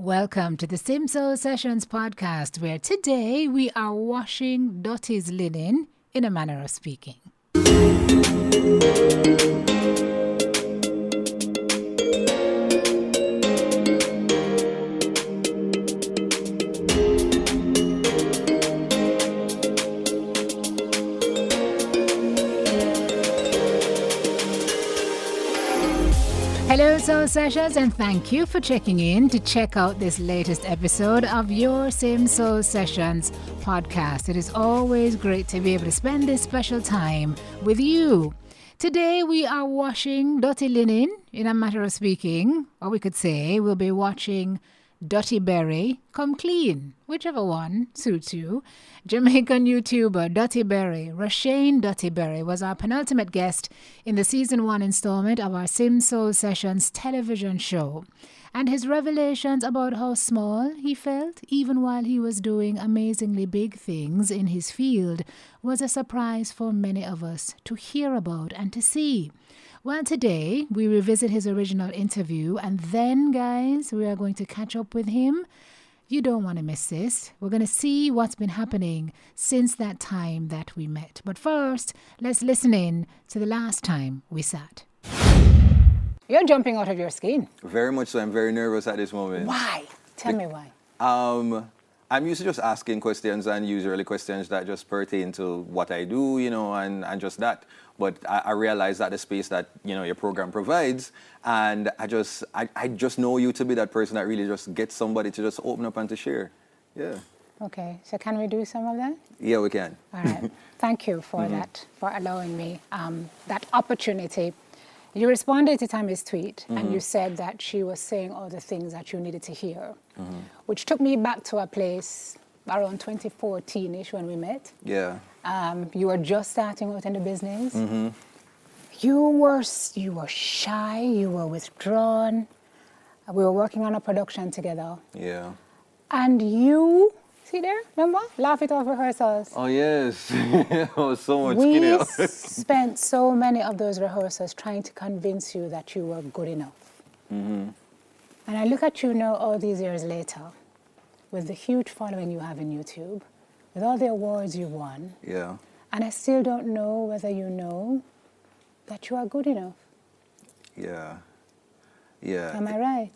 Welcome to the Simso Sessions podcast, where today we are washing Dottie's linen in a manner of speaking. Hello, Sessions, and thank you for checking in to check out this latest episode of your Sim Soul Sessions podcast. It is always great to be able to spend this special time with you. Today we are washing dirty linen, in a matter of speaking, or we could say we'll be watching Dutty Berry come clean, whichever one suits you. Jamaican YouTuber Dutty Berry, Rashane Dutty Berry, was our penultimate guest in the season one installment of our Sim Soul Sessions television show. And his revelations about how small he felt, even while he was doing amazingly big things in his field, was a surprise for many of us to hear about and to see. Well, today we revisit his original interview, and then, guys, we are going to catch up with him. You don't want to miss this. We're going to see what's been happening since that time that we met. But first, let's listen in to the last time we sat. You're jumping out of your skin. Very much so. I'm very nervous at this moment. Why? Tell me why. Um, I'm used to just asking questions and usually questions that just pertain to what I do, you know, and, and just that. But I, I realize that the space that, you know, your program provides, and I just, I, I just know you to be that person that really just gets somebody to just open up and to share. Yeah. Okay, so can we do some of that? Yeah, we can. All right. Thank you for that, for allowing me um, that opportunity. You responded to Tammy's tweet and you mm-hmm. said that she was saying all the things that you needed to hear, mm-hmm. which took me back to a place around 2014 ish when we met. Yeah. Um, you were just starting out in the business. Mm-hmm. You were you were shy. You were withdrawn. We were working on a production together, Yeah. and you see there, remember, laugh it off rehearsals. Oh, yes. I was so much we s- spent so many of those rehearsals trying to convince you that you were good enough. Mm-hmm. And I look at you now, all these years later, with the huge following you have in YouTube, with all the awards you won, yeah. and I still don't know whether you know that you are good enough. Yeah. Yeah. Am I right?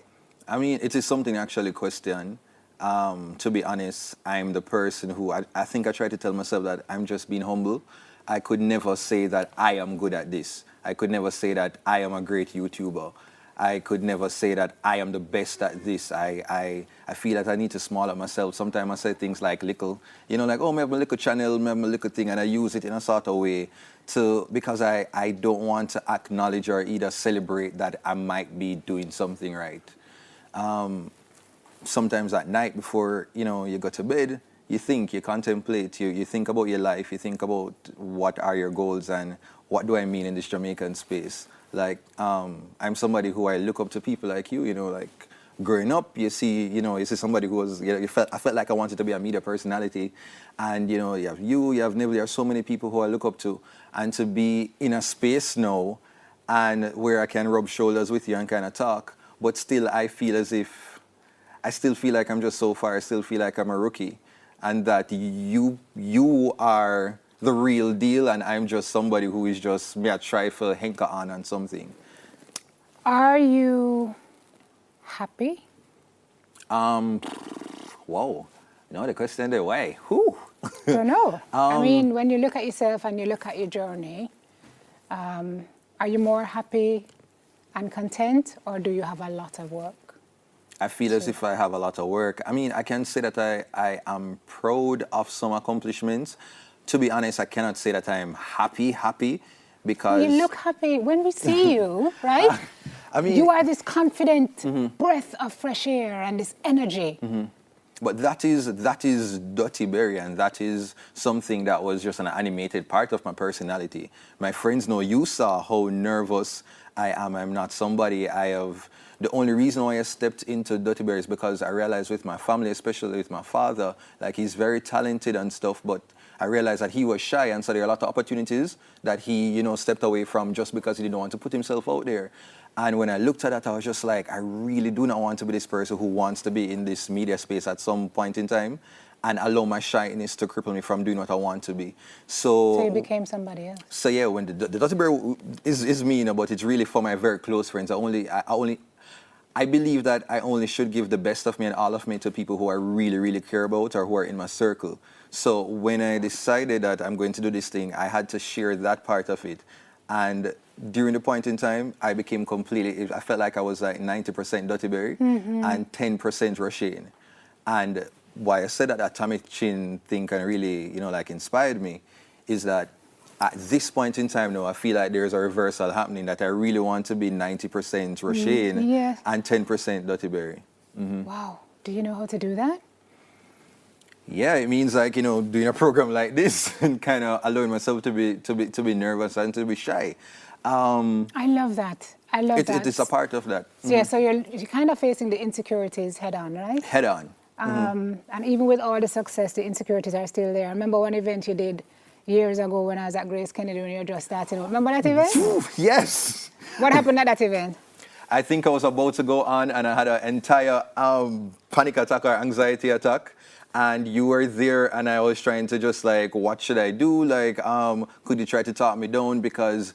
I mean, it is something actually question. Um, to be honest, I'm the person who I, I think I try to tell myself that I'm just being humble. I could never say that I am good at this. I could never say that I am a great YouTuber. I could never say that I am the best at this. I, I, I feel that I need to small up myself. Sometimes I say things like little, you know, like, oh, I have a little channel, I have a little thing, and I use it in a sort of way to, because I, I don't want to acknowledge or either celebrate that I might be doing something right sometimes at night before you know you go to bed you think you contemplate you, you think about your life you think about what are your goals and what do i mean in this jamaican space? Like um, i'm somebody who i look up to people like you you know like growing up you see you know you see somebody who was you know, you felt, i felt like i wanted to be a media personality. And you know you have you you have Neville, there are so many people who i look up to. And to be in a space now and where i can rub shoulders with you and kind of talk but still i feel as if I still feel like I'm just so far. I still feel like I'm a rookie, and that you you are the real deal, and I'm just somebody who is just me a try for henka on on something. Are you happy? Um, whoa, you know the question there. Why? Who? don't know. I Um, mean, when you look at yourself and you look at your journey, um, are you more happy and content, or do you have a lot of work? I feel as if I have a lot of work. I mean, I can say that I, I am proud of some accomplishments. To be honest, I cannot say that I am happy, happy, because You look happy when we see you, right? I mean, you are this confident mm-hmm. breath of fresh air and this energy. Mm-hmm. But that is that is Dutty Berry, and that is something that was just an animated part of my personality. My friends know you saw how nervous I am. I'm not somebody I have. The only reason why I stepped into Dutty Berry is because I realized with my family, especially with my father, like he's very talented and stuff, but I realized that he was shy, and so there are a lot of opportunities that he, you know, stepped away from just because he didn't want to put himself out there. And when I looked at that, I was just like, I really do not want to be this person who wants to be in this media space at some point in time and allow my shyness to cripple me from doing what I want to be. So, So you became somebody else. so yeah, when the, the Dutty Berry is, is me, you know, but it's really for my very close friends. I only, I, I only, I believe that I only should give the best of me and all of me to people who I really, really care about or who are in my circle. So when I decided that I'm going to do this thing, I had to share that part of it. And during the point in time, I became completely, I felt like I was like 90% Dutty Berry mm-hmm. and 10% Roshane. And why I said that Tami Chynn thing kind of really, you know, like inspired me is that at this point in time now, I feel like there's a reversal happening that I really want to be 90% Roshane yes. and 10% Dutty Berry. Wow. Do you know how to do that? Yeah, it means like, you know, doing a program like this and kind of allowing myself to be, to be, to be nervous and to be shy. Um, I love that. I love it, that. it is a part of that. So, yeah, so you're, you're kind of facing the insecurities head on, right? Head on. Um, and even with all the success, the insecurities are still there. I remember one event you did years ago when I was at Grace Kennedy when you were just starting out. Remember that event? Yes. what happened at that event? I think I was about to go on and I had an entire um, panic attack or anxiety attack. And you were there and I was trying to just like, what should I do? Like, um, could you try to talk me down? Because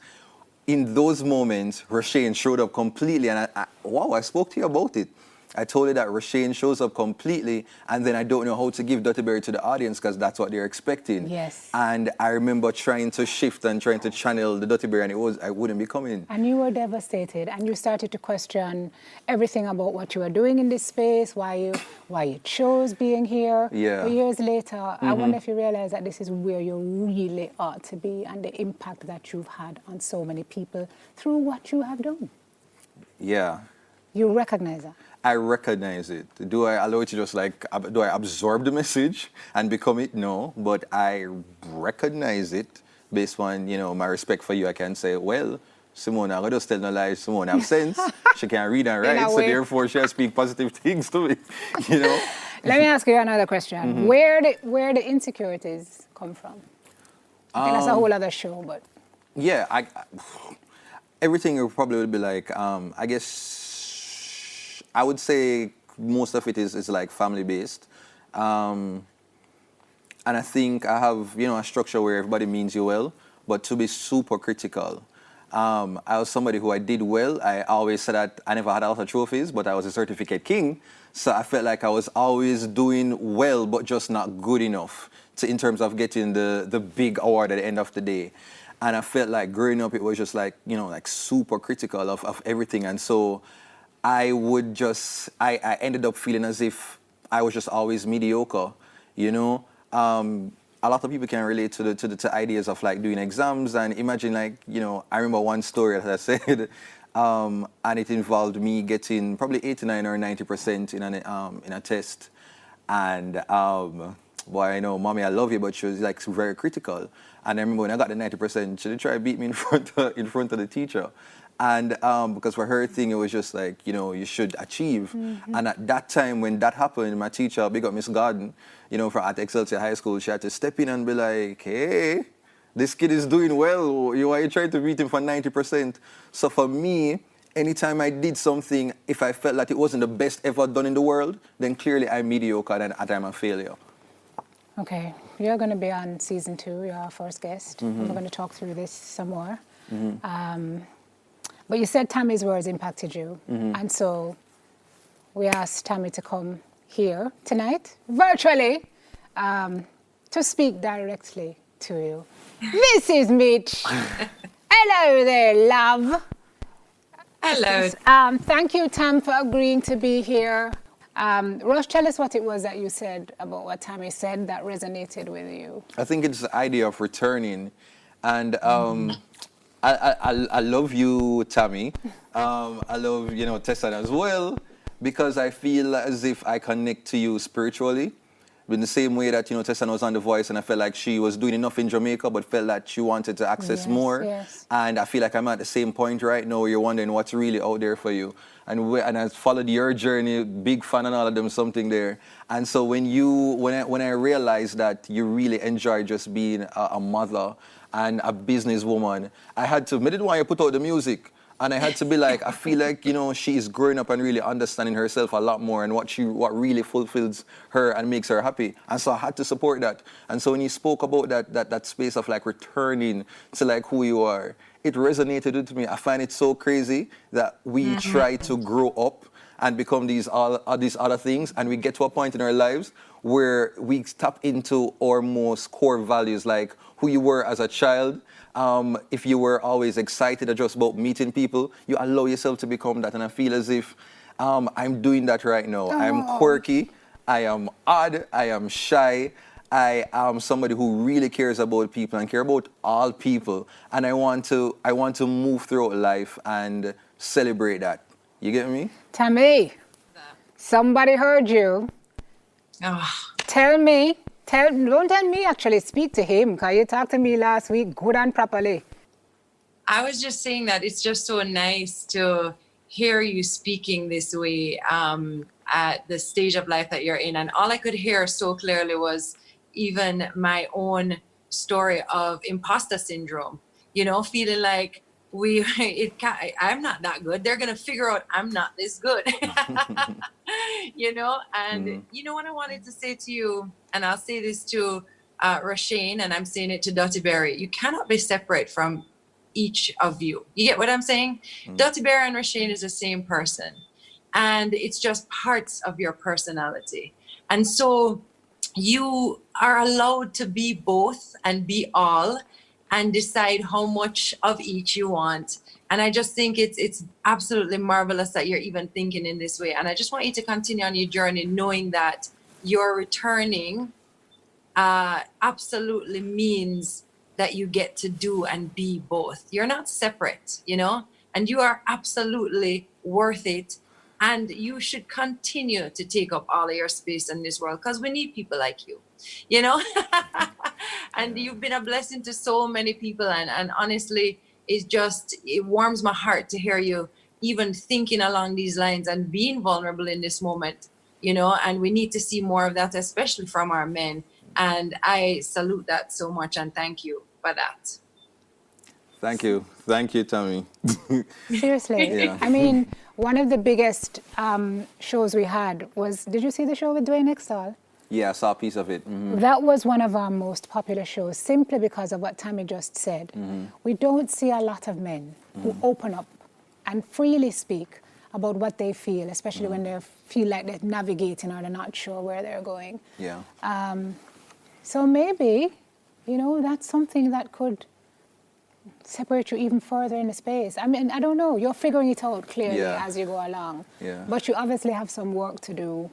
in those moments, Roshane showed up completely. And I, I, wow, I spoke to you about it. I told you that Roshane shows up completely, and then I don't know how to give Dutty Berry to the audience because that's what they're expecting. Yes. And I remember trying to shift and trying to channel the Dutty Berry, and it was I wouldn't be coming. And you were devastated, and you started to question everything about what you were doing in this space, why you, why you chose being here. Yeah. But years later, I mm-hmm. wonder if you realize that this is where you really ought to be, and the impact that you've had on so many people through what you have done. Yeah. You recognize that. I recognize it. Do I allow it to just like, do I absorb the message and become it? No, but I recognize it based on, you know, my respect for you. I can say, well, Simone, I'm just tell no lies. Simone have sense. she can read and write, so way. therefore she has speak positive things to me, you know? Let me ask you another question. Mm-hmm. Where the where the insecurities come from? I think Um, that's a whole other show, but Yeah, I, I- everything will probably be like, um, I guess, I would say most of it is, is like family based. Um, and I think I have, you know, a structure where everybody means you well, but to be super critical. Um, I was somebody who I did well. I always said that I never had a lot of trophies, but I was a certificate king. So I felt like I was always doing well, but just not good enough to, in terms of getting the, the big award at the end of the day. And I felt like growing up, it was just like, you know, like super critical of, of everything. And so I would just, I, I ended up feeling as if I was just always mediocre, you know? Um, a lot of people can relate to the, to the to ideas of like doing exams and imagine like, you know, I remember one story that I said, um, and it involved me getting probably 89 or 90% in, an, um, in a test. And um, boy, I know, mommy, I love you, but she was like very critical. And I remember when I got the 90%, she try to beat me in front of, in front of the teacher. And um, because for her thing, it was just like, you know, you should achieve. And at that time, when that happened, my teacher, big up Miss Garden, you know, from at Excelsior High School, she had to step in and be like, hey, this kid is doing well. You are you trying to beat him for 90%. So for me, anytime I did something, if I felt that it wasn't the best ever done in the world, then clearly I'm mediocre and I'm a failure. okay, you're going to be on season two. You're our first guest. Mm-hmm. We're going to talk through this some more. Um, but you said Tammy's words impacted you, Mm-hmm. and so we asked Tammy to come here tonight, virtually, um, to speak directly to you. this is Mitch. Hello there, love. Hello. Um, thank you, Tam, for agreeing to be here. Um, Rosh, tell us what it was that you said about what Tammy said that resonated with you. I think it's the idea of returning. And um, I, I, I- love you, Tammy. Um, I love, you know, Tessa as well, because I feel as if I connect to you spiritually. In the same way that, you know, Tessa was on The Voice and I felt like she was doing enough in Jamaica, but felt that she wanted to access Yes, more. yes. And I feel like I'm at the same point right now where you're wondering what's really out there for you. And, we, and I followed your journey, big fan and all of them, something there. And so when you, when I, when I realized that you really enjoy just being a, a mother and a businesswoman, I had to, I didn't want to put out the music. And I had to be like, I feel like, you know, she is growing up and really understanding herself a lot more and what she what really fulfills her and makes her happy. And so I had to support that. And so when you spoke about that that that space of like returning to like who you are, it resonated with me. I find it so crazy that we mm-hmm. try to grow up and become these all, all these other things and we get to a point in our lives where we tap into our most core values like who you were as a child um, if you were always excited just about meeting people, you allow yourself to become that. And I feel as if um, I'm doing that right now. Oh. I'm quirky, I am odd, I am shy. I am somebody who really cares about people and care about all people, and I want to I want to move throughout life and celebrate that. You get me? Tammy, somebody heard you. Oh. Tell me Tell, don't tell me actually, speak to him because you talked to me last week good and properly. I was just saying that it's just so nice to hear you speaking this way um, at the stage of life that you're in. And all I could hear so clearly was even my own story of imposter syndrome, you know, feeling like we it i'm not that good. They're gonna figure out i'm not this good. You know and mm. you know what i wanted to say to you and i'll say this to uh Rashane, and i'm saying it to Dutty Berry you cannot be separate from each of you. You get what i'm saying? Mm. Dutty Berry and Rashane is the same person and it's just parts of your personality. And so you are allowed to be both and be all and decide how much of each you want. And i just think it's it's absolutely marvelous that you're even thinking in this way. And i just want you to continue on your journey knowing that you're returning uh, absolutely means that you get to do and be both. You're not separate you know? And you are absolutely worth it and you should continue to take up all of your space in this world because we need people like you you know? And you've been a blessing to so many people and and honestly it's just it warms my heart to hear you even thinking along these lines and being vulnerable in this moment you know? And we need to see more of that especially from our men. And i salute that so much and thank you for that. Thank you. Thank you Tammy. Seriously. Yeah. i mean one of the biggest um, shows we had was did you see the show with Dwayne Extall yeah, I saw a piece of it. Mm-hmm. That was one of our most popular shows simply because of what Tammy just said. Mm-hmm. We don't see a lot of men who mm-hmm. open up and freely speak about what they feel, especially when mm-hmm. they feel like they're navigating or they're not sure where they're going. Yeah. Um, so maybe, you know, that's something that could separate you even further in the space. I mean, I don't know. You're figuring it out clearly yeah. as you go along. Yeah. But you obviously have some work to do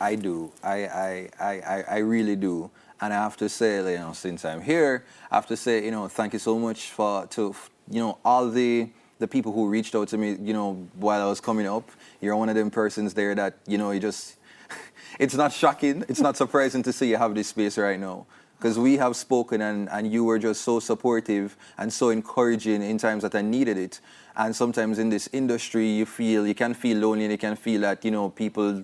I do. I, I, I, I really do. And I have to say, you know, since I'm here, I have to say, you know, thank you so much for, to, you know, all the, the people who reached out to me, you know, while I was coming up. You're one of them persons there that, you know, you just, it's not shocking, it's not surprising to see you have this space right now. Because we have spoken and, and you were just so supportive and so encouraging in times that I needed it. And sometimes in this industry, you feel, you can feel lonely and you can feel that, you know, people,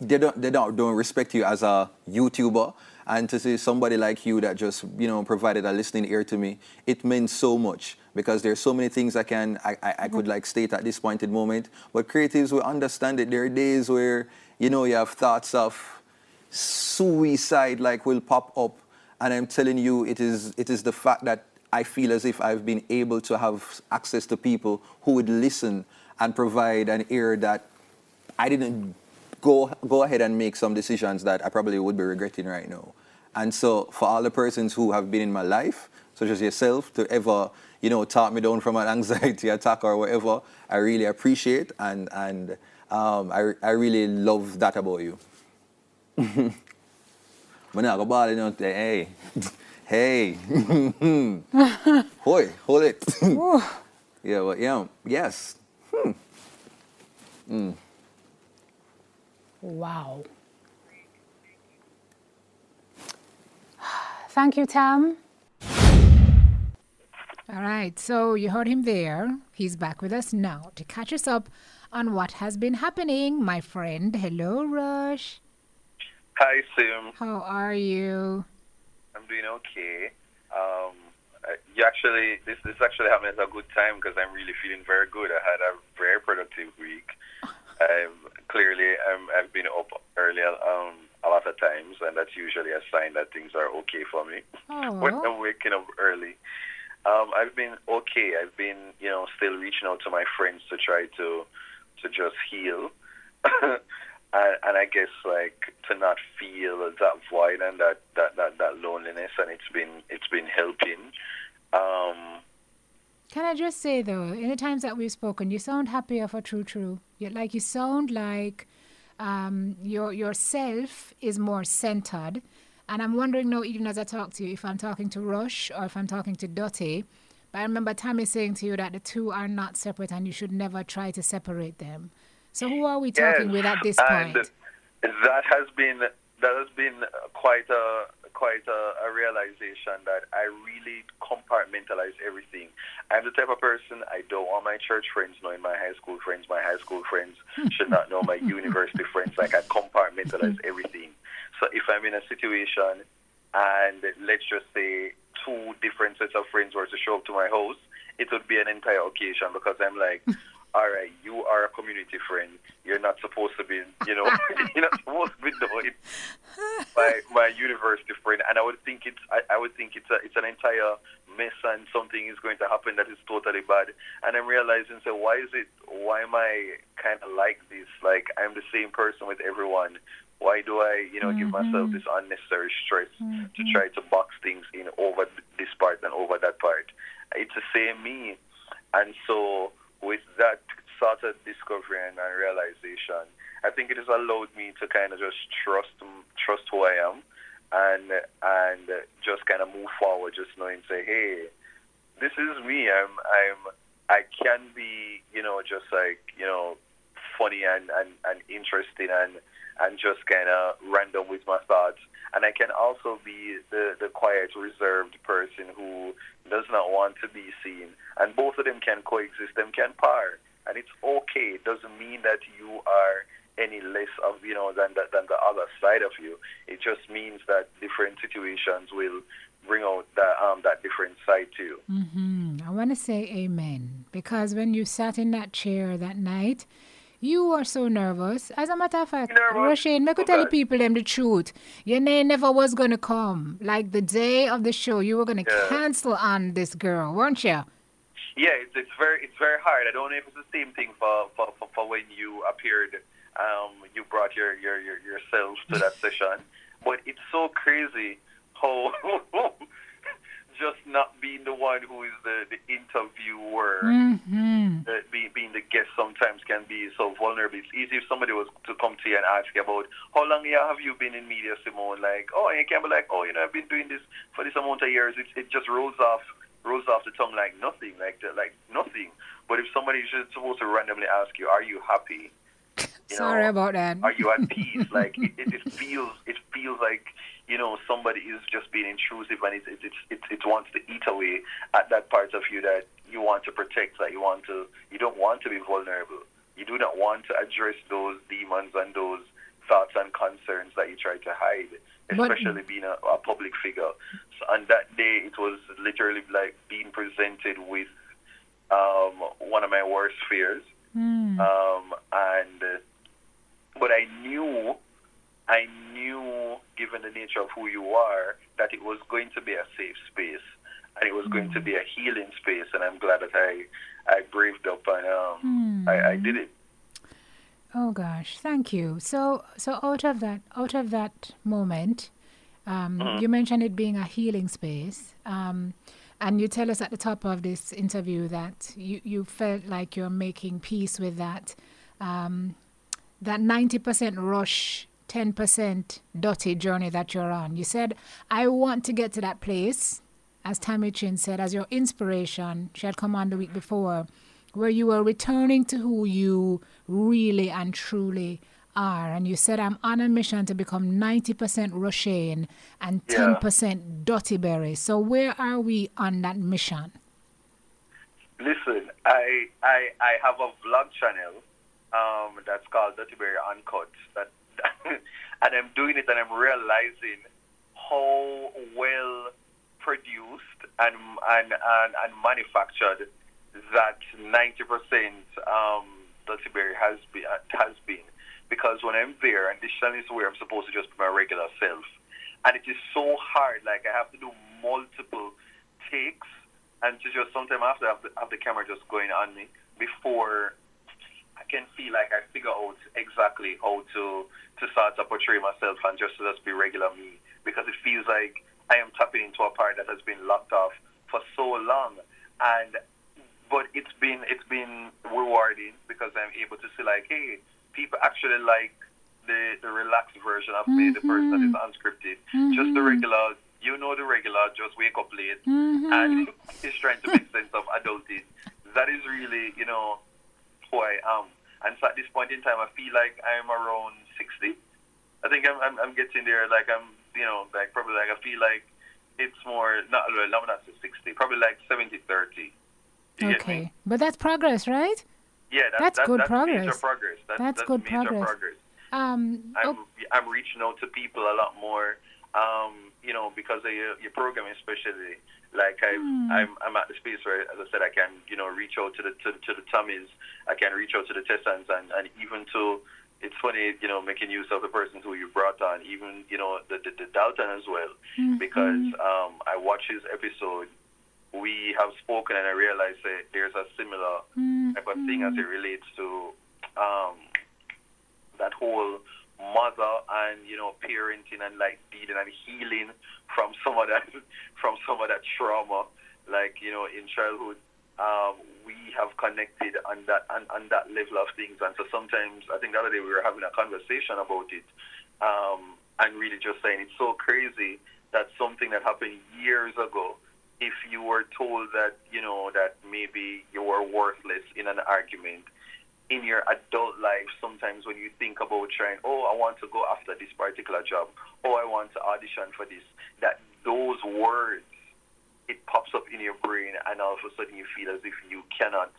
they don't they don't don't respect you as a YouTuber. And to see somebody like you that just you know provided a listening ear to me, it meant so much because there's so many things I can I, I, I could like state at this point in moment. But creatives will understand it. There are days where you know you have thoughts of suicide like will pop up, and I'm telling you, it is it is the fact that I feel as if I've been able to have access to people who would listen and provide an ear that I didn't go go ahead and make some decisions that I probably would be regretting right now. And so for all the persons who have been in my life, such as yourself, to ever, you know, talk me down from an anxiety attack or whatever, I really appreciate and and um, I, I really love that about you. But now, go ball, you know, hey, hey, hoy, hold it. yeah, but yeah, yes. Hmm. Mm. Wow. Thank you, Tam. All right, so you heard him there. He's back with us now to catch us up on what has been happening, my friend. Hello, Rush. Hi, Sim. How are you? I'm doing okay. Um, you actually this this actually happened at a good time because I'm really feeling very good. I had a very productive week. I've clearly I'm, I've been up early um, a lot of times, and that's usually a sign that things are okay for me when I'm waking up early. Um, I've been okay. I've been you know still reaching out to my friends to try to to just heal. and, and I guess like to not feel that void and that, that, that, that loneliness, and it's been it's been helping. Um, Can I just say though, in the times that we've spoken, you sound happier for true, true. You like you sound like um, your yourself is more centered. And I'm wondering now, even as I talk to you, if I'm talking to Rush or if I'm talking to Dutty. But I remember Tammy saying to you that the two are not separate and you should never try to separate them. So who are we talking yes, with at this point? That has been that has been quite a quite a, a, realization that I really compartmentalize everything. I'm the type of person I don't want my church friends knowing my high school friends. My high school friends should not know my university friends. Like I compartmentalize everything. So if I'm in a situation and let's just say two different sets of friends were to show up to my house, it would be an entire occasion because I'm like, all right, you are a community friend. You're not supposed to be, you know, you're not supposed to be knowing my my university friend. And I would think it's, I, I would think it's a, it's an entire mess, and something is going to happen that is totally bad. And I'm realizing, so why is it? Why am I kind of like this? Like I'm the same person with everyone. Why do I, you know, mm-hmm. give myself this unnecessary stress mm-hmm. to try to box things in over this part and over that part? It's the same me, and so with that sort of discovery and realization, I think it has allowed me to kind of just trust trust who I am, and and just kind of move forward, just knowing, say, hey, this is me. I'm I'm I can be, you know, just like you know, funny and and, and interesting and and just kind of random with my thoughts. And I can also be the, the quiet, reserved person who does not want to be seen. And both of them can coexist, them can par. And it's okay. It doesn't mean that you are any less of, you know, than the, than the other side of you. It just means that different situations will bring out that, um, that different side to you. Mm-hmm. I want to say amen. Because when you sat in that chair that night, you are so nervous. As a matter of fact, Roshane, make okay. tell the people them the truth. Your name never was gonna come. Like the day of the show, you were gonna yeah. cancel on this girl, weren't you? Yeah, it's, it's very it's very hard. I don't know if it's the same thing for for, for, for when you appeared. Um, you brought your, your, your yourself to that session, but it's so crazy how just not being the one who is the, the interviewer, mm-hmm. uh, being, being the guest sometimes can be so vulnerable. It's easy if somebody was to come to you and ask you about how long have you been in media, Simone? Like, oh, and you can be like, oh, you know, I've been doing this for this amount of years. It, it just rolls off rolls off the tongue like nothing, like like nothing. But if somebody is just supposed to randomly ask you, are you happy? You Sorry know, about that. Are you at peace? like it, it, it feels it feels like you know, somebody is just being intrusive and it, it, it, it, wants to eat away at that part of you that you want to protect, that you want to, you don't want to be vulnerable. You do not want to address those demons and those thoughts and concerns that you try to hide, especially but, being a, a public figure. So on that day, it was literally like being presented with um, one of my worst fears. Mm. Um, and, but I knew I knew, given the nature of who you are, that it was going to be a safe space and it was going to be a healing space. And I'm glad that I, I braved up and um, mm. I, I did it. Oh gosh, thank you. So, so out of that, out of that moment, um, mm-hmm. you mentioned it being a healing space, um, and you tell us at the top of this interview that you, you felt like you're making peace with that, um, that ninety percent rush 10% Dutty journey that you're on. You said, I want to get to that place, as Tami Chynn said, as your inspiration. She had come on the week before, where you were returning to who you really and truly are. And you said, I'm on a mission to become 90% Roshane and 10% yeah. Dutty Berry. So, where are we on that mission? Listen, I, I, I have a vlog channel um, that's called Dutty Berry Uncut that and I'm doing it and I'm realizing how well produced and and, and, and manufactured that 90% um, Dutty Berry has been, has been. Because when I'm there, and this is where I'm supposed to just be my regular self, and it is so hard. Like I have to do multiple takes, and to just sometimes after have the, have the camera just going on me before I can feel like I figure out exactly how to to start to portray myself and just to just be regular me because it feels like I am tapping into a part that has been locked off for so long and but it's been it's been rewarding because I'm able to see like hey people actually like the the relaxed version of mm-hmm. me, the person that is mm-hmm. unscripted. Mm-hmm. Just the regular, you know, the regular, just wake up late mm-hmm. and is trying to make sense of adulting. That is really, you know, who I am. And so at this point in time, I feel like I'm around 60. I think I'm, I'm, I'm getting there. Like I'm, you know, like probably like I feel like it's more not. I'm not 60. Probably like 70 30. okay, but that's progress, right? Yeah, that's, that's, that's good that's progress. Major progress. That's, that's good progress. progress. Um, I'm, oh. I'm reaching out to people a lot more, um, you know, because of your, your program, especially. Like I, mm. I'm, I'm at the space where, as I said, I can, you know, reach out to the to, to the tummies. I can reach out to the Tessans, and, and even to. It's funny, you know, making use of the persons who you brought on, even you know the the, the Dalton as well, mm-hmm. because um, I watched his episode we have spoken and I realized that there's a similar mm-hmm. type of thing as it relates to um, that whole mother and you know parenting and like dealing and healing from some of that from some of that trauma like you know in childhood um, we have connected on that on, on that level of things. And so sometimes I think the other day we were having a conversation about it um, and really just saying it's so crazy that something that happened years ago if you were told that you know that maybe you were worthless in an argument in your adult life, sometimes when you think about trying, oh, I want to go after this particular job, oh, I want to audition for this, that those words, it pops up in your brain, and all of a sudden you feel as if you cannot,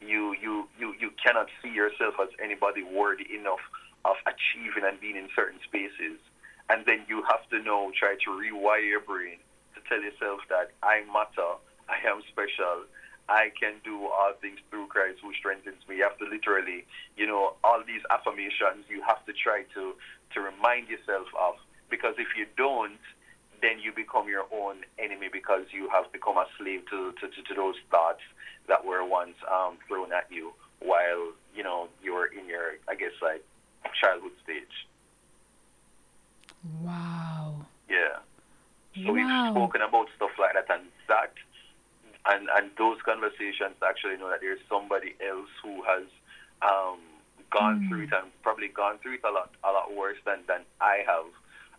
you you you you cannot see yourself as anybody worthy enough of achieving and being in certain spaces, and then you have to know, try to rewire your brain to tell yourself that I matter, I am special, I can do all things through Christ who strengthens me. You have to literally, you know, all these affirmations you have to try to to remind yourself of because if you don't, then you become your own enemy because you have become a slave to, to, to, to those thoughts that were once um, thrown at you while, you know, you were in your, I guess, like childhood stage. Wow. Yeah. So wow. we've spoken about stuff like that, and that and and those conversations actually know that there's somebody else who has um, gone mm. through it and probably gone through it a lot a lot worse than than I have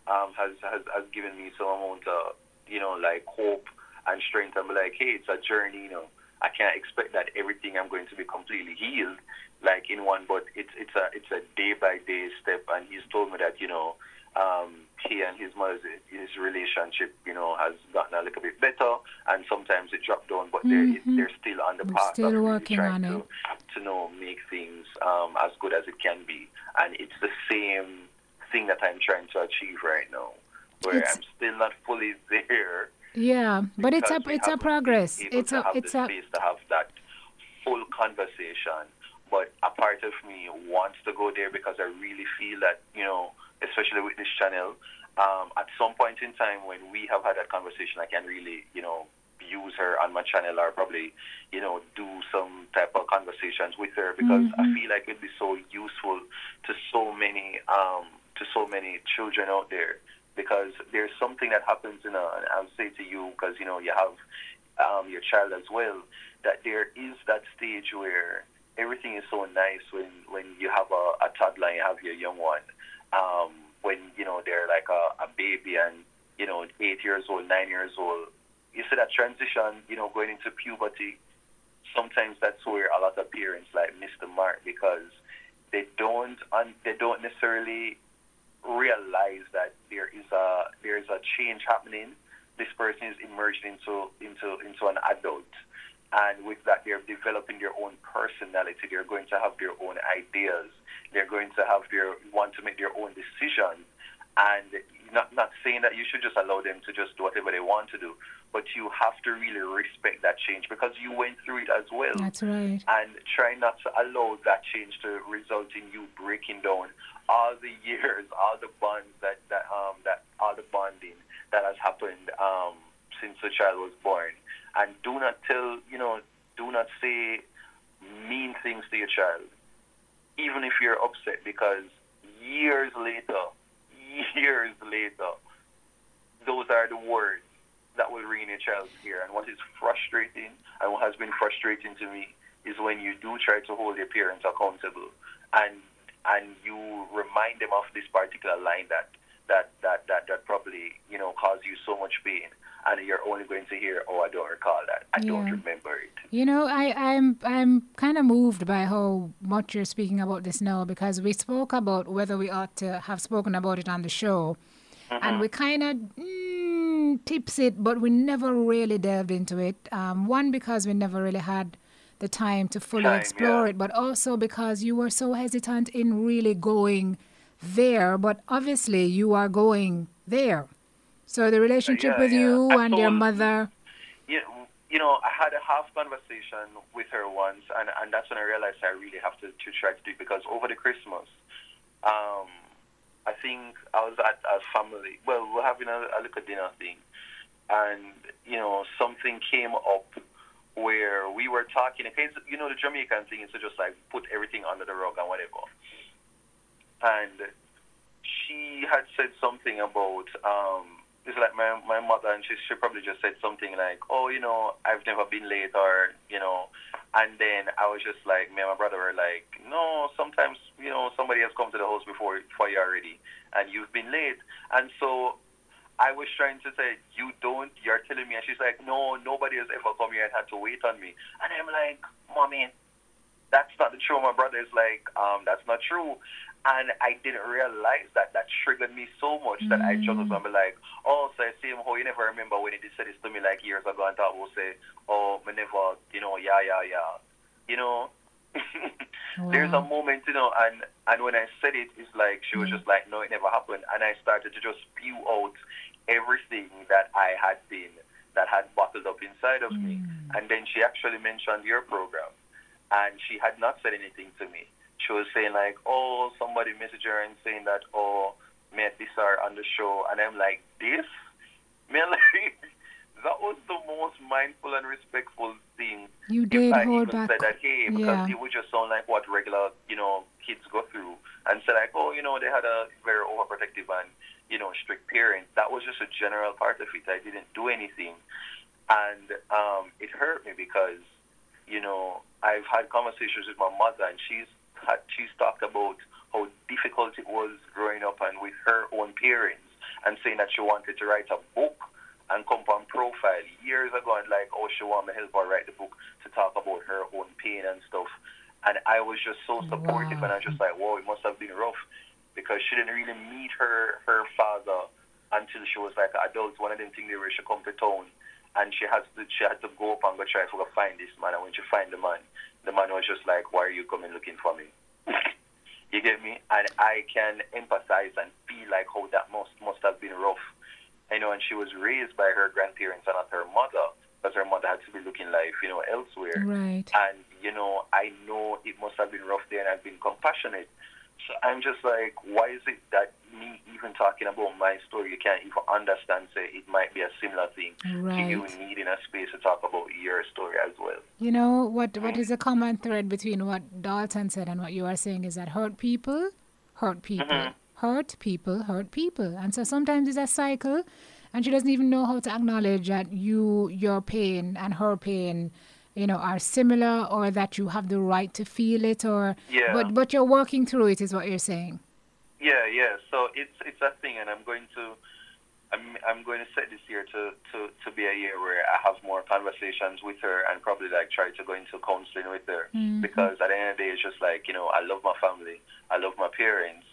um, has has has given me some amount of you know like hope and strength. I'm like, hey, it's a journey, you know. I can't expect that everything I'm going to be completely healed, like in one, but it's it's a it's a day by day step. And he's told me that you know um, he and his mother, his relationship, you know, has gotten a little bit better, and sometimes it dropped down, but mm-hmm. they're, they're still on the path still of working trying on to, it. to know make things um, as good as it can be, and it's the same thing that I'm trying to achieve right now, where it's, I'm still not fully there. Yeah, but it's a it's a progress. It's a it's a space to have that full conversation. But a part of me wants to go there because I really feel that you know especially with this channel. Um, at some point in time when we have had that conversation, I can really, you know, use her on my channel or probably, you know, do some type of conversations with her because mm-hmm. I feel like it'd be so useful to so many, um, to so many children out there because there's something that happens in a, and I'll say to you because, you know, you have um, your child as well, that there is that stage where everything is so nice when, when you have a, a toddler and you have your young one um, when you know they're like a, a baby and you know eight years old, nine years old. You see that transition, you know, going into puberty. Sometimes that's where a lot of parents like miss the mark because they don't un- they don't necessarily realize that there is a there is a change happening. This person is emerging into into into an adult, and with that, they're developing their own personality. They're going to have their own ideas. They're going to have their want to make their own decisions. and not not saying that you should just allow them to just do whatever they want to do, but you have to really respect that change because you went through it as well. That's right. And try not to allow that change to result in you breaking down all the years, all the bonds that that um that all the bonding that has happened um since the child was born. And do not tell you know do not say mean things to your child, even if you're upset, because years later years later, those are the words that will ring in a child's ear. And what is frustrating and what has been frustrating to me is when you do try to hold your parents accountable and and you remind them of this particular line that that that that, that probably you know caused you so much pain and you're only going to hear oh i don't recall that i yeah. don't remember it you know i i'm i'm kind of moved by how much you're speaking about this now because we spoke about whether we ought to have spoken about it on the show mm-hmm. and we kind of mm, tips it but we never really delved into it um, one because we never really had the time to fully time, explore yeah. it but also because you were so hesitant in really going there but obviously you are going there so the relationship yeah, with yeah. you and your mother. Yeah, you know, I had a half conversation with her once, and, and that's when I realized I really have to, to try to do it because over the Christmas, um, I think I was at a family. Well, we're having a, a little dinner thing, and you know, something came up where we were talking. Okay, you know, the Jamaican thing is to just like put everything under the rug and whatever. And she had said something about um, it's like my my mother, and she she probably just said something like, "Oh, you know, I've never been late," or you know, and then I was just like, me and my brother were like, "No, sometimes you know somebody has come to the house before for you already, and you've been late," and so. I was trying to say, you don't, you're telling me. And she's like, no, nobody has ever come here and had to wait on me. And I'm like, mommy, that's not the truth. My brother is like, um, that's not true. And I didn't realize that that triggered me so much mm. that I just was gonna be like, oh, so I see him, oh, you never remember when he did say this to me like years ago and thought will say, oh, me never, you know, yeah, yeah, yeah. You know, wow. there's a moment, you know, and, and when I said it, it's like, she was mm. just like, no, it never happened. And I started to just spew out everything that I had been, that had bottled up inside of mm. me. And then she actually mentioned your program. And she had not said anything to me she was saying like, oh, somebody messaged her and saying that, oh, met this are on the show, and I'm like, this, man, like that was the most mindful and respectful thing. You did if I hold even back. said that, hey, because yeah. it would just sound like what regular, you know, kids go through, and said like, oh, you know, they had a very overprotective and you know strict parent. That was just a general part of it. I didn't do anything, and um, it hurt me because, you know, I've had conversations with my mother, and she's she's talked about how difficult it was growing up and with her own parents and saying that she wanted to write a book and come on profile years ago and like, oh, she wanted to help her write the book to talk about her own pain and stuff. And I was just so supportive wow. and I was just like, whoa, it must have been rough because she didn't really meet her, her father until she was like an adult. One of them things where she come to town and she has to, she had to go up and go try to find this man. And when she find the man, the man was just like, why are you coming looking for me? you get me? And I can empathize and feel like how that must must have been rough. You know, and she was raised by her grandparents and not her mother, because her mother had to be looking life, you know, elsewhere. Right. And, you know, I know it must have been rough there and I've been compassionate. So I'm just like, why is it that me even talking about my story, you can't even understand, say, it might be a similar thing right. to you needing a space to talk about your story as well. You know, what what is a common thread between what Dalton said and what you are saying is that hurt people hurt people. Mm-hmm. Hurt people hurt people. And so sometimes it's a cycle and she doesn't even know how to acknowledge that you your pain and her pain you know are similar or that you have the right to feel it or yeah. but but you're working through it is what you're saying yeah, yeah. So it's it's a thing, and I'm going to I'm I'm going to set this year to to to be a year where I have more conversations with her and probably like try to go into counseling with her mm-hmm. because at the end of the day, it's just like you know I love my family, I love my parents,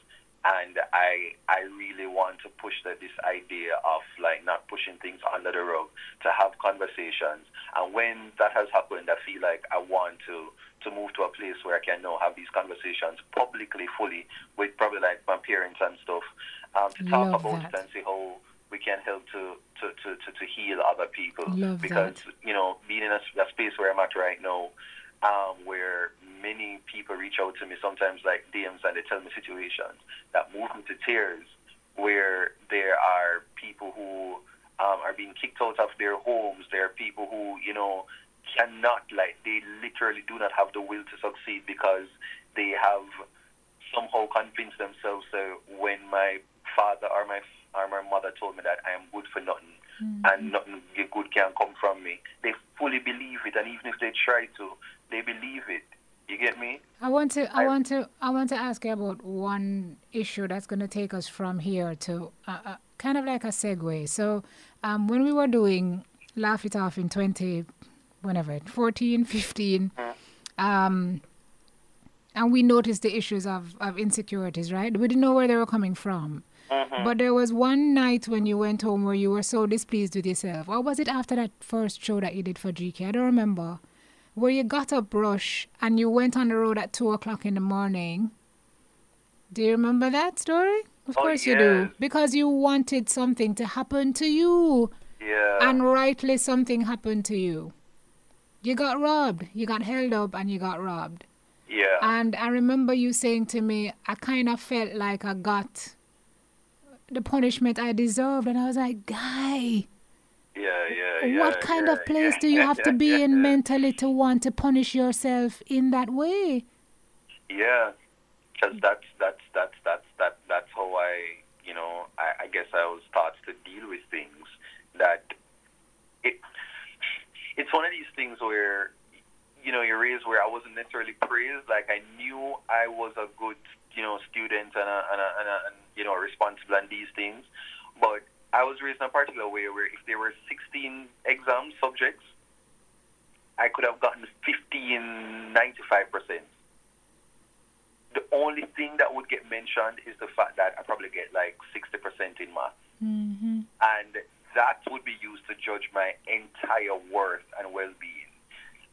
and I I really want to push that this idea of like not pushing things under the rug to have conversations and when that has happened I feel like I want to to move to a place where I can now have these conversations publicly, fully, with probably like my parents and stuff. um, to talk Love about that. it and see how we can help to, to, to, to, to heal other people. Love because, that. you know, being in a, a space where I'm at right now, um, where many people reach out to me, sometimes like DMs, and they tell me situations that move me to tears, where there are people who um, are being kicked out of their homes. There are people who, you know, cannot, like, they literally do not have the will to succeed because they have somehow convinced themselves that when my father or my or my mother told me that I am good for nothing and nothing good can come from me, they fully believe it, and even if they try to, they believe it. You get me? I want to I I- want to I want to ask you about one issue that's going to take us from here to uh, uh, kind of like a segue. So, um, when we were doing Laugh It Off in 20 whenever 14, 15 um and we noticed the issues of, of insecurities, right? We didn't know where they were coming from. Uh-huh. But there was one night when you went home where you were so displeased with yourself. Or was it after that first show that you did for GK? I don't remember. Where you got up, Rush, and you went on the road at 2 o'clock in the morning. Do you remember that story? Of Oh, course you do. Because you wanted something to happen to you. Yeah. And rightly, something happened to you. You got robbed. You got held up and you got robbed. yeah. And I remember you saying to me, I kind of felt like I got the punishment I deserved. And I was like, Guy, yeah, yeah, yeah. what kind of place do you have to be in mentally to want to punish yourself in that way? Yeah, because that's that's that's that's that that's how I you know I, I guess I was taught to deal with things. That it it's one of these things where you know you're raised where I wasn't necessarily praised. Like I knew I was a good you know student and a, and, a, and, a, and you know responsible and these things, but I was raised in a particular way where if there were 16 exam subjects, I could have gotten 15, 95 percent the only thing that would get mentioned is the fact that I probably get like 60% in math. Mm-hmm. And that would be used to judge my entire worth and well being.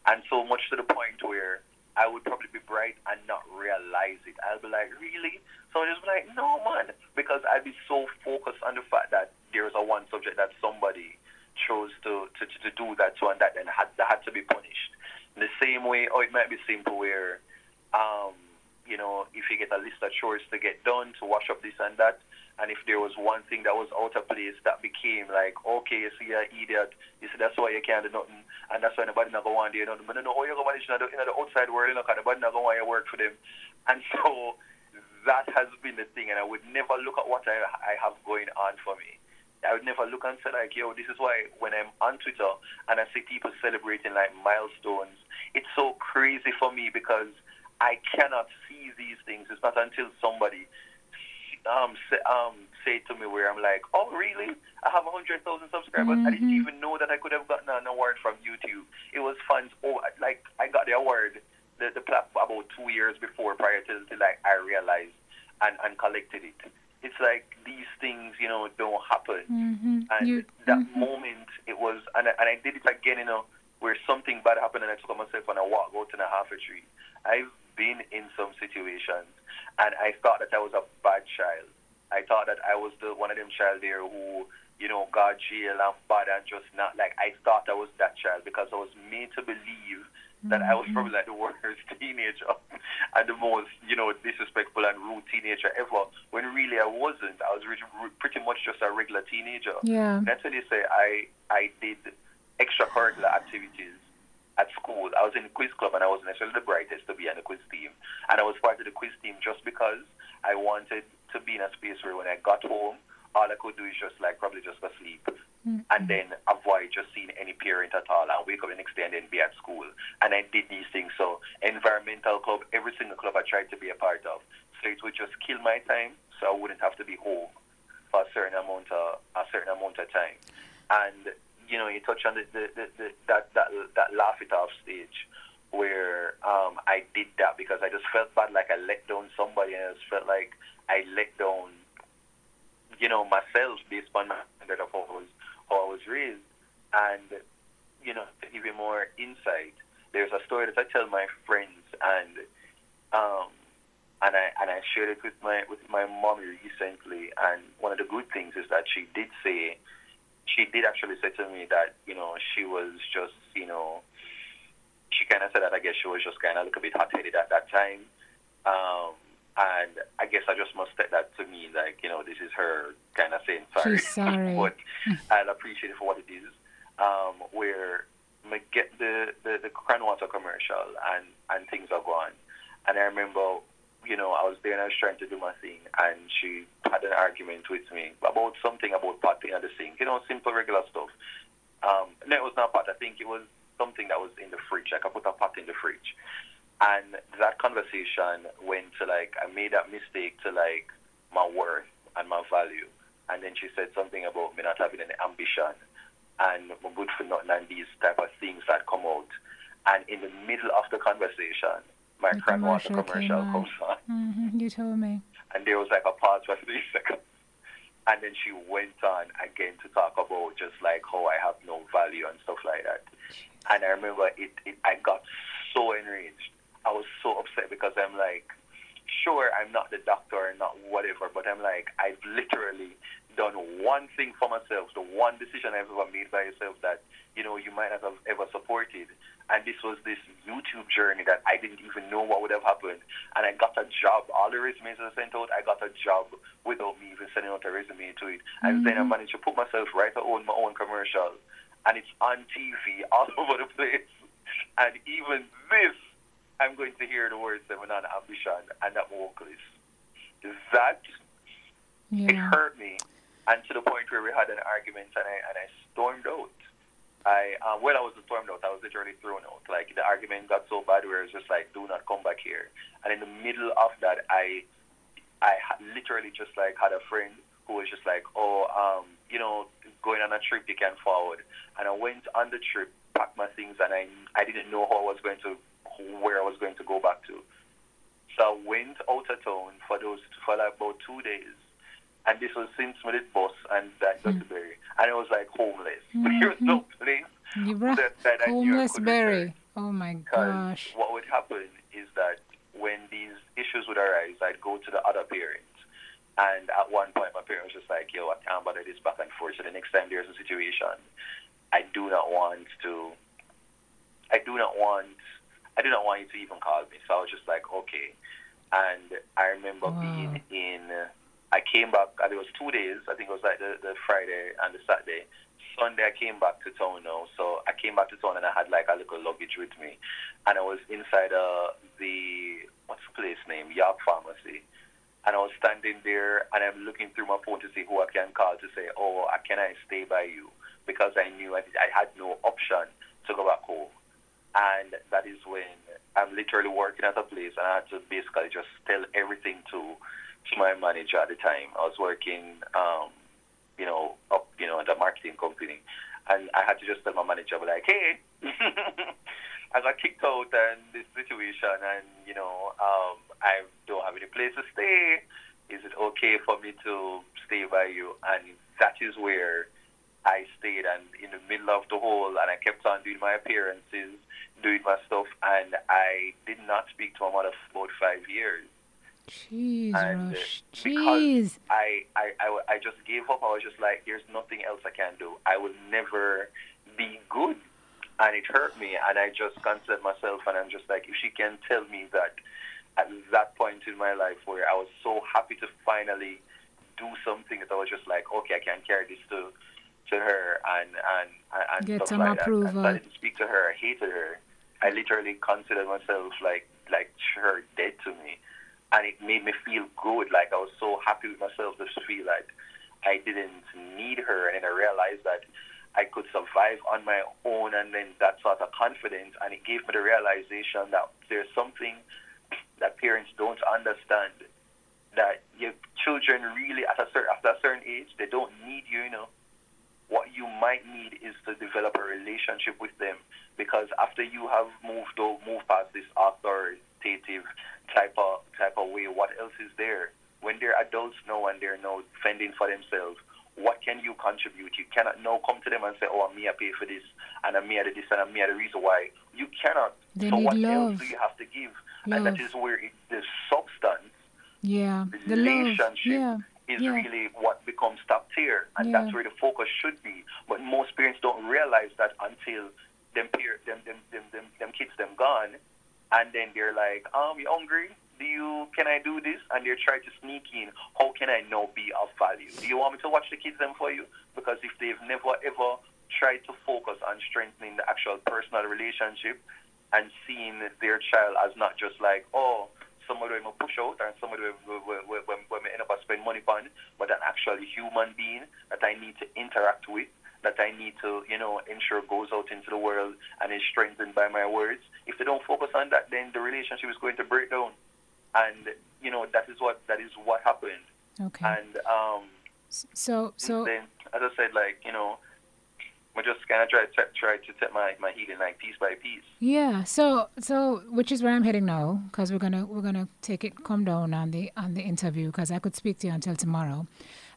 And so much to the point where I would probably be bright and not realize it. I'll be like, really? So I'll just be like, no, man. Because I'd be so focused on the fact that there's a one subject that somebody chose to, to, to, do that to and that then had, that had to be punished. In the same way, or it might be simple where, um, you know, if you get a list of chores to get done, to wash up this and that, and if there was one thing that was out of place, that became like, okay, you see, you're an idiot. You see, that's why you can't do nothing, and that's why nobody not want to do nothing. I don't know how you're manage in the, in the outside world, you know, 'cause nobody not to want you work for them. And so that has been the thing, and I would never look at what I, I have going on for me. I would never look and say like, yo, this is why when I'm on Twitter and I see people celebrating like milestones, it's so crazy for me because I cannot see these things. It's not until somebody um um say to me where I'm like, oh really? I have hundred thousand subscribers. I didn't even know that I could have gotten an award from YouTube. It was fun. Oh, like I got the award, the the platform about two years before, prior to, to like I realized and and collected it. It's like these things, you know, don't happen. Mm-hmm. And You, that moment, it was, and I, and I did it again, you know, where something bad happened and I took myself on a walk out in a half a tree. I've been in some situations and I thought that I was a bad child. I thought that I was the one of them child there who, you know, got jail and bad and just not like I thought I was that child because I was made to believe that I was mm-hmm. probably like the worst teenager and the most, you know, disrespectful and rude teenager ever. When really I wasn't. I was re- re- pretty much just a regular teenager. yeah. That's what they say. I I did extracurricular activities at school. I was in the quiz club and I wasn't necessarily the brightest to be on the quiz team. And I was part of the quiz team just because I wanted to be in a space where when I got home, all I could do is just like probably just go sleep mm-hmm. and then avoid just seeing any parent at all and wake up the next day and then be at school. And I did these things. So environmental club, every single club I tried to be a part of. So it would just kill my time so I wouldn't have to be home for a certain amount of a certain amount of time. And you know, you touch on the, the, the, the that that that laugh it off stage where um, I did that because I just felt bad, like I let down somebody, and I just felt like I let down, you know, myself based on standard of how I was how I was raised, and you know, to give you more insight, there's a story that I tell my friends, and um, and I and I shared it with my with my mommy recently. And one of the good things is that she did say, she did actually say to me that you know she was just you know, she kind of said that I guess she was just kind of a little bit hot headed at that time. Um, and I guess I just must take that to me like you know this is her kind of saying sorry, She's sorry. but I'll appreciate it for what it is. Um, where I get the the, the Cranwater commercial and and things are gone, and I remember you know, I was there and I was trying to do my thing, and she had an argument with me about something about potting at the sink, you know, simple regular stuff. Um, no, it was not pot. I think it was something that was in the fridge. Like I put a pot in the fridge, and that conversation went to like I made that mistake to like my worth and my value, and then she said something about me not having any ambition and my good for nothing and these type of things that come out. And in the middle of the conversation, my The friend was a commercial commercial comes on, hmm You told me. And there was like a pause for three seconds. And then she went on again to talk about just like how I have no value and stuff like that. And I remember it, it I got so enraged. I was so upset because I'm like, sure, I'm not the doctor and not whatever, but I'm like, I've literally done one thing for myself, the one decision I've ever made by myself that, you know, you might not have ever supported. And this was this YouTube journey that I didn't even know what would have happened. And I got a job. All the resumes I sent out, I got a job without me even sending out a resume to it. And then I mm. managed to put myself right to own my own commercial. And it's on TV all over the place. And even this, I'm going to hear the words that Seminar Ambition and that vocalist. That it hurt me, and to the point where we had an argument, and I and I stormed out. I uh, when I was stormed out, I was literally thrown out. Like the argument got so bad where it was just like, "Do not come back here." And in the middle of that, I I literally just like had a friend who was just like, "Oh, um, you know, going on a trip, you can forward." And I went on the trip, packed my things, and I I didn't know how I was going to where I was going to go back to. So I went out of town for those for like about two days, and this was since with bus and that hmm. Dutty Berry, and it was like homeless. Hmm, there was no hmm. place You brought that, that homeless berry. Oh my gosh. what would happen is that when these issues would arise, I'd go to the other parent. And at one point, my parents was just like, yo, I can't bother this back and forth. So the next time there's a situation, I do not want to, I do not want, I do not want you to even call me. So I was just like, okay. And I remember Wow. being in, I came back, and it was two days. I think it was like the, the Friday and the Saturday. Sunday I came back to town now, so I came back to town and I had like a little luggage with me, and I was inside uh, the what's the place name York Pharmacy, and I was standing there and I'm looking through my phone to see who I can call to say, oh, can I stay by you? Because I knew I, I had no option to go back home, and that is when I'm literally working at a place and I had to basically just tell everything to to my manager at the time. I was working. Um, you know, up, you know, the marketing company. And I had to just tell my manager, like, hey, I got kicked out and this situation and, you know, um, I don't have any place to stay. Is it okay for me to stay by you? And that is where I stayed and in the middle of the whole and I kept on doing my appearances, doing my stuff and I did not speak to my mother for about five years. Jeez, And, uh, Rush. because Jeez. I, I, I, I just gave up. I was just like, there's nothing else I can do. I will never be good. And it hurt me. And I just considered myself, and I'm just like, if she can tell me that at that point in my life where I was so happy to finally do something that I was just like, okay, I can carry this to to her and and and Get stuff some like approval. that. And started to speak to her. I hated her. I literally considered myself like like her dead to me and it made me feel good. Like I was so happy with myself to feel like I didn't need her, and then I realized that I could survive on my own, and then that sort of confidence, and it gave me the realization that there's something that parents don't understand. That your children really, at a certain after a certain age, they don't need you. You know, what you might need is to develop a relationship with them, because after you have moved or moved past this authoritative type of type of way. What else is there? When they're adults now and they're now fending for themselves, what can you contribute? You cannot now come to them and say, "Oh, I'm me, I pay for this, and I'm I did this, and I'm I the reason why." You cannot. They so need what love. else do you have to give? And that Love. is where it, the substance Yeah. The relationship love. Yeah. is yeah. really what becomes top tier, and Yeah. that's where the focus should be. But most parents don't realize that until them them, them, them, them, them kids them gone, and then they're like, um, you hungry? Do you? Can I do this? And they're trying to sneak in. How can I now be of value? Do you want me to watch the kids them for you? Because if they've never ever tried to focus on strengthening the actual personal relationship and seeing their child as not just like, oh, somebody will push out and somebody will, will, will end up spend money on, but an actual human being that I need to interact with, that I need to, you know, ensure goes out into the world and is strengthened by my words. If they don't focus on that, then the relationship is going to break down. And, you know, that is what that is what happened. Okay. And um, So so then, as I said, like, you know, I just kind of try, try, try to take my, my healing like piece by piece. Yeah. So so which is where I'm heading now because we're gonna we're gonna take it come down on the on the interview because I could speak to you until tomorrow.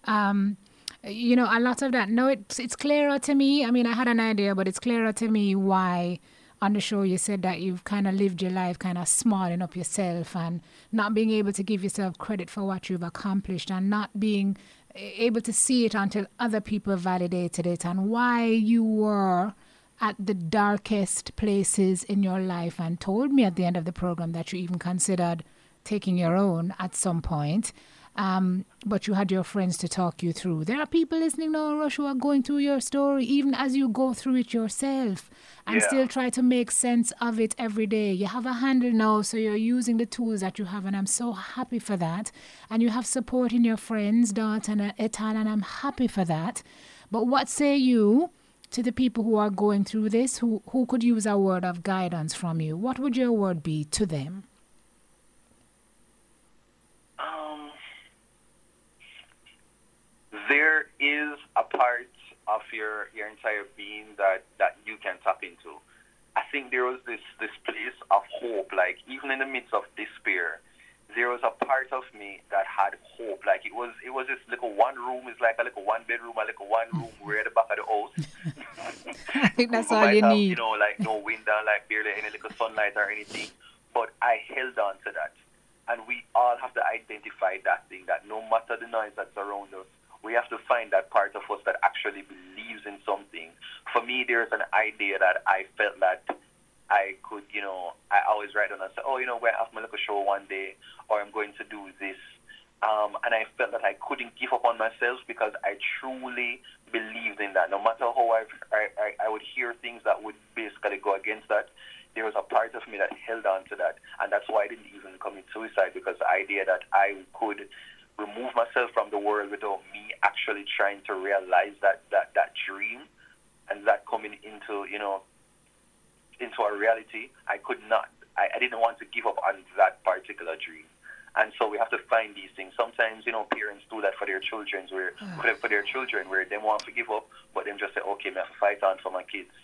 Um, you know, a lot of that. No, it's it's clearer to me. I mean, I had an idea, but it's clearer to me why. On the show, you said that you've kind of lived your life kind of smarting up yourself and not being able to give yourself credit for what you've accomplished and not being able to see it until other people validated it and why you were at the darkest places in your life and told me at the end of the program that you even considered taking your own at some point. Um, but you had your friends to talk you through. There are people listening now, Rush, who are going through your story, even as you go through it yourself, and Yeah. still try to make sense of it every day. You have a handle now, so you're using the tools that you have, and I'm so happy for that. And you have support in your friends, Dot and Etan, and I'm happy for that. But what say you to the people who are going through this, who, who could use a word of guidance from you? What would your word be to them? Um, there is a part of your, your entire being that, that you can tap into. I think there was this, this place of hope, like even in the midst of despair, there was a part of me that had hope. Like it was it was this little one room, it's like a little one bedroom, a little one room we're at the back of the house. I think that's all you have, need. You know, like no window, like barely any little sunlight or anything. But I held on to that. And we all have to identify that thing that no matter the noise that's around us, we have to find that part of us that actually believes in something. For me, there's an idea that I felt that I could, you know, I always write down and say, oh, you know, we're have my little show one day, or I'm going to do this. Um, and I felt that I couldn't give up on myself because I truly believed in that. No matter how I, I, I would hear things that would basically go against that, there was a part of me that held on to that. And that's why I didn't even commit suicide because the idea that I could remove myself from the world without me actually trying to realize that, that, that dream and that coming into, you know, into a reality, I could not. I, I didn't want to give up on that particular dream. And so we have to find these things. Sometimes, you know, parents do that for their children, where ah. for their children, where they want to give up, but then just say, okay, I have to fight on for my kids.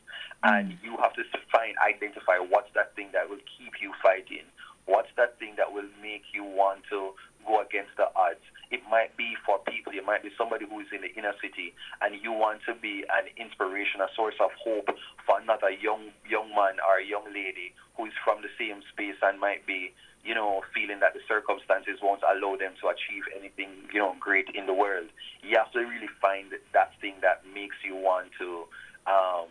And mm. you have to find, identify what's that thing that will keep you fighting. What's that thing that will make you want to go against the odds? It might be for people. It might be somebody who is in the inner city, and you want to be an inspiration, a source of hope for another young young man or young lady who is from the same space and might be, you know, feeling that the circumstances won't allow them to achieve anything, you know, great in the world. You have to really find that thing that makes you want to um,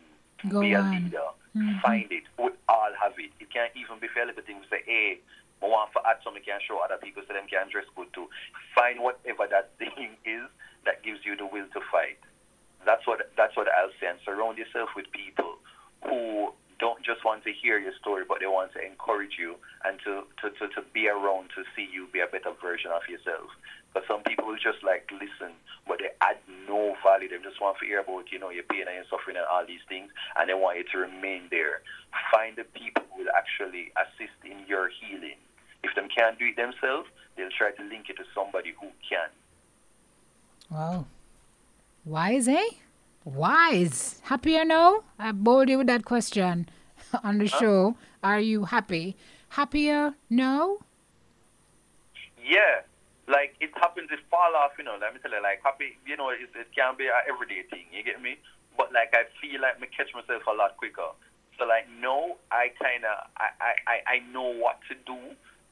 Go be a on. leader. Mhm. Find it. We all have it. It can't even be fair little things. Say, hey, I want to add something can show other people so them can dress good too. Find whatever that thing is that gives you the will to fight. That's what that's what I'll say. And surround yourself with people who don't just want to hear your story, but they want to encourage you and to, to, to, to be around to see you be a better version of yourself. Because some people will just like listen, but they add no value. They just want to hear about, you know, your pain and your suffering and all these things, and they want you to remain there. Find the people who will actually assist in your healing. If them can't do it themselves, they'll try to link it to somebody who can. Wow. Wise, eh? Wise. Happy or no? I bold you with that question on the show. Are you happy? Happier? No? Yeah, like it happens, it fall off, you know. Let me tell you, like happy, you know, it, it can be an everyday thing. You get me? But like I feel like me catch myself a lot quicker. So like no, I kind of I, I I know what to do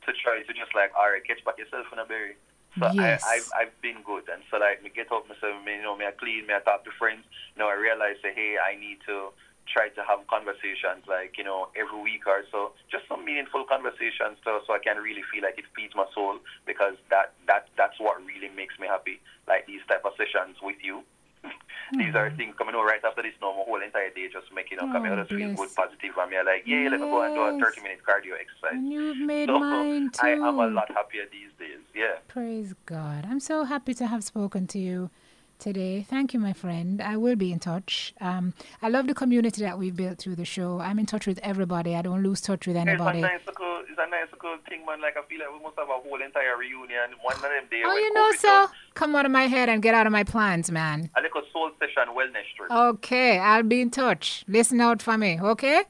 to try to just like, all right, catch back yourself in a berry. So Yes. I, I've, I've been good. And so like, me get up myself, me, you know, me I clean, me I talk to friends. You know, I realize that, hey, I need to try to have conversations like, you know, every week or so. Just some meaningful conversations so, so I can really feel like it feeds my soul because that, that that's what really makes me happy. Like these type of sessions with you. These are mm. things coming out right after this no my whole entire day just making up coming Oh, out of oh, feel bless. good, positive and me like, yeah, let me go and do a thirty minute cardio exercise. And you've made So mine too. I am a lot happier these days. Yeah. Praise God. I'm so happy to have spoken to you today. Thank you, my friend. I will be in touch. Um, I love the community that we've built through the show. I'm in touch with everybody. I don't lose touch with anybody. It's a nice little, it's a nice little thing, man. Like I feel like we must have a whole entire reunion one of them days. Oh, you know, so come out of my head and get out of my plans, man. A little soul session wellness trip. Okay, I'll be in touch. Listen out for me, okay?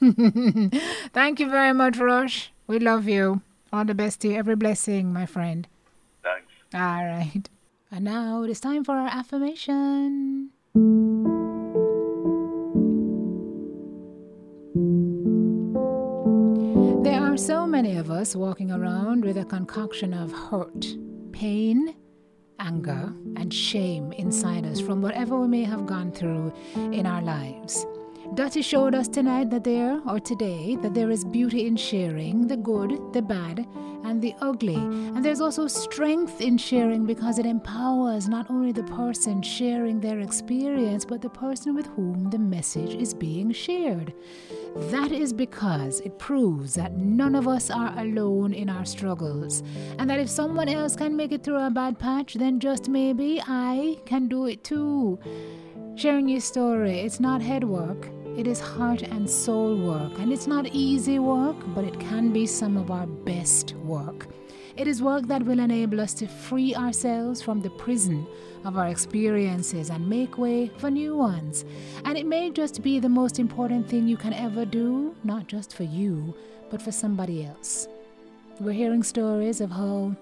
Thank you very much, Rush. We love you. All the best to you. Every blessing, my friend. Thanks. All right. And now it is time for our affirmation. There are so many of us walking around with a concoction of hurt, pain, anger, and shame inside us from whatever we may have gone through in our lives. Dutty showed us tonight that there, or today, that there is beauty in sharing the good, the bad, and the ugly. And there's also strength in sharing because it empowers not only the person sharing their experience, but the person with whom the message is being shared. That is because it proves that none of us are alone in our struggles, and that if someone else can make it through a bad patch, then just maybe I can do it too. Sharing your story, it's not head work, it is heart and soul work. And it's not easy work, but it can be some of our best work. It is work that will enable us to free ourselves from the prison of our experiences and make way for new ones. And it may just be the most important thing you can ever do, not just for you, but for somebody else. We're hearing stories of how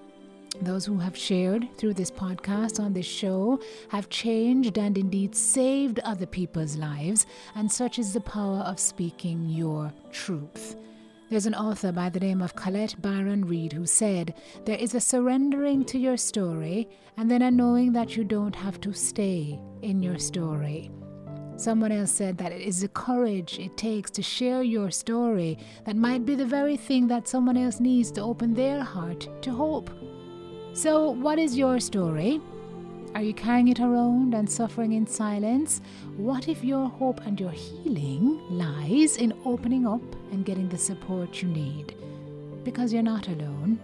those who have shared through this podcast on this show have changed and indeed saved other people's lives, and such is the power of speaking your truth. There's an author by the name of Colette Baron Reid who said, There is a surrendering to your story, and then a knowing that you don't have to stay in your story. Someone else said that it is the courage it takes to share your story that might be the very thing that someone else needs to open their heart to hope. So, what is your story? Are you carrying it around and suffering in silence? What if your hope and your healing lies in opening up and getting the support you need? Because you're not alone.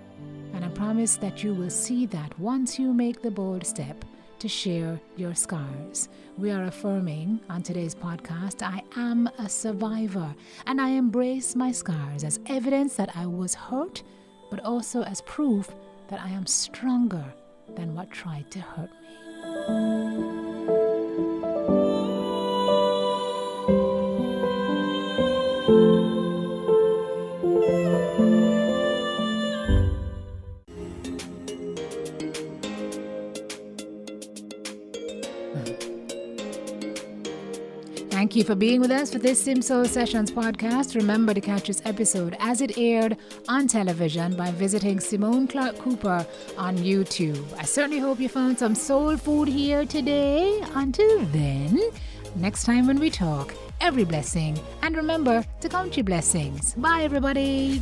And I promise that you will see that once you make the bold step to share your scars. We are affirming on today's podcast I am a survivor and I embrace my scars as evidence that I was hurt, but also as proof that I am stronger than what tried to hurt me. Thank you for being with us for this Simsoul Sessions podcast. Remember to catch this episode as it aired on television by visiting Simone Clarke Cooper on YouTube. I certainly hope you found some soul food here today. Until then, next time when we talk, every blessing. And remember to count your blessings. Bye, everybody.